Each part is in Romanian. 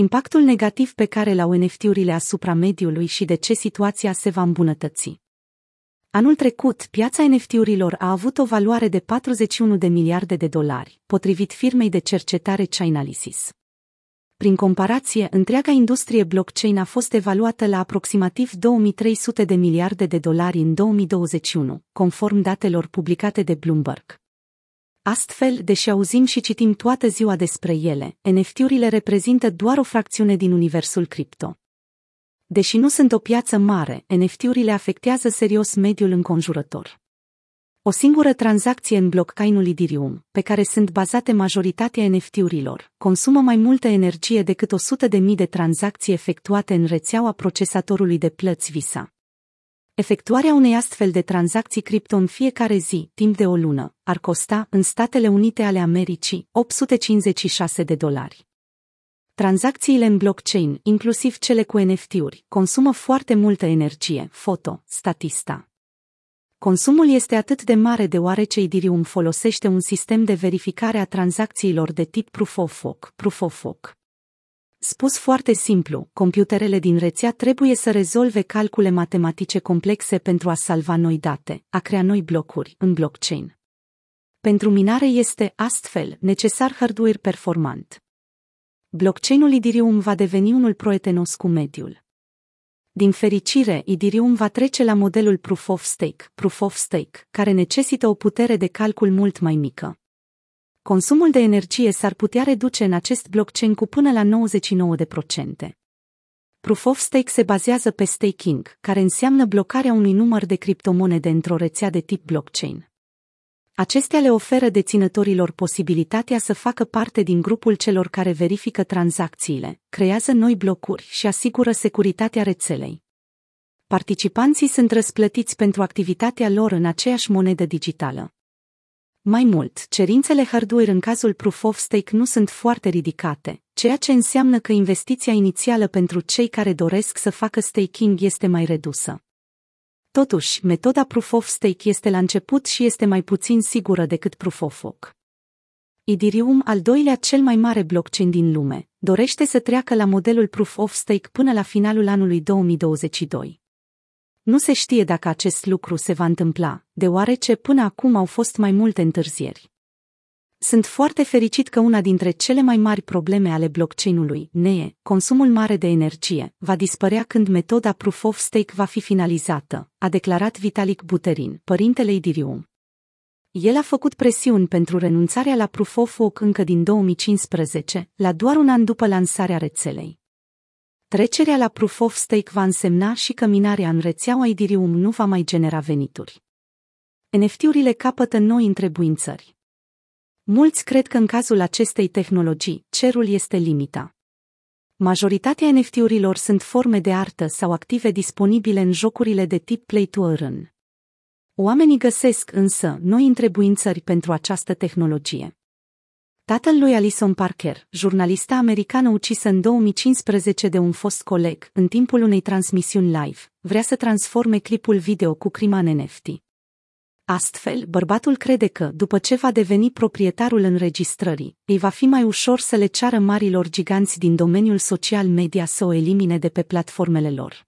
impactul negativ pe care l-au NFT-urile asupra mediului și de ce situația se va îmbunătăți. Anul trecut, piața NFT-urilor a avut o valoare de 41 de miliarde de dolari, potrivit firmei de cercetare Chainalysis. Prin comparație, întreaga industrie blockchain a fost evaluată la aproximativ 2300 de miliarde de dolari în 2021, conform datelor publicate de Bloomberg. Astfel, deși auzim și citim toată ziua despre ele, NFT-urile reprezintă doar o fracțiune din universul cripto. Deși nu sunt o piață mare, NFT-urile afectează serios mediul înconjurător. O singură tranzacție în blockchain-ul Ethereum, pe care sunt bazate majoritatea NFT-urilor, consumă mai multă energie decât 100.000 de tranzacții efectuate în rețeaua procesatorului de plăți Visa. Efectuarea unei astfel de tranzacții cripto în fiecare zi, timp de o lună, ar costa, în Statele Unite ale Americii, 856 de dolari. Tranzacțiile în blockchain, inclusiv cele cu NFT-uri, consumă foarte multă energie, foto, statista. Consumul este atât de mare deoarece Ethereum folosește un sistem de verificare a tranzacțiilor de tip Proof of Work, Proof of Work. Spus foarte simplu, computerele din rețea trebuie să rezolve calcule matematice complexe pentru a salva noi date, a crea noi blocuri în blockchain. Pentru minare este, astfel, necesar hardware performant. Blockchain-ul Ethereum va deveni unul proetenos cu mediul. Din fericire, Ethereum va trece la modelul Proof of Stake, Proof of Stake, care necesită o putere de calcul mult mai mică. Consumul de energie s-ar putea reduce în acest blockchain cu până la 99%. Proof of Stake se bazează pe staking, care înseamnă blocarea unui număr de criptomonede într-o rețea de tip blockchain. Acestea le oferă deținătorilor posibilitatea să facă parte din grupul celor care verifică tranzacțiile, creează noi blocuri și asigură securitatea rețelei. Participanții sunt răsplătiți pentru activitatea lor în aceeași monedă digitală. Mai mult, cerințele hardware în cazul Proof of Stake nu sunt foarte ridicate, ceea ce înseamnă că investiția inițială pentru cei care doresc să facă staking este mai redusă. Totuși, metoda Proof of Stake este la început și este mai puțin sigură decât Proof of Work. Ethereum, al doilea cel mai mare blockchain din lume, dorește să treacă la modelul Proof of Stake până la finalul anului 2022. Nu se știe dacă acest lucru se va întâmpla, deoarece până acum au fost mai multe întârzieri. Sunt foarte fericit că una dintre cele mai mari probleme ale blockchain-ului, NEE, consumul mare de energie, va dispărea când metoda Proof of Stake va fi finalizată, a declarat Vitalik Buterin, părintele Ethereum. El a făcut presiuni pentru renunțarea la Proof of Work încă din 2015, la doar un an după lansarea rețelei. Trecerea la Proof of Stake va însemna și că minarea în rețeaua Ethereum nu va mai genera venituri. NFT-urile capătă noi întrebuințări. Mulți cred că în cazul acestei tehnologii, cerul este limita. Majoritatea NFT-urilor sunt forme de artă sau active disponibile în jocurile de tip Play to Earn. Oamenii găsesc însă noi întrebuințări pentru această tehnologie. Tatăl lui Alison Parker, jurnalista americană ucisă în 2015 de un fost coleg, în timpul unei transmisiuni live, vrea să transforme clipul video cu crima în NFT. Astfel, bărbatul crede că, după ce va deveni proprietarul înregistrării, îi va fi mai ușor să le ceară marilor giganți din domeniul social media să o elimine de pe platformele lor.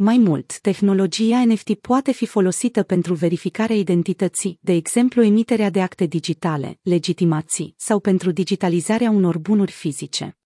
Mai mult, tehnologia NFT poate fi folosită pentru verificarea identității, de exemplu emiterea de acte digitale, legitimații sau pentru digitalizarea unor bunuri fizice.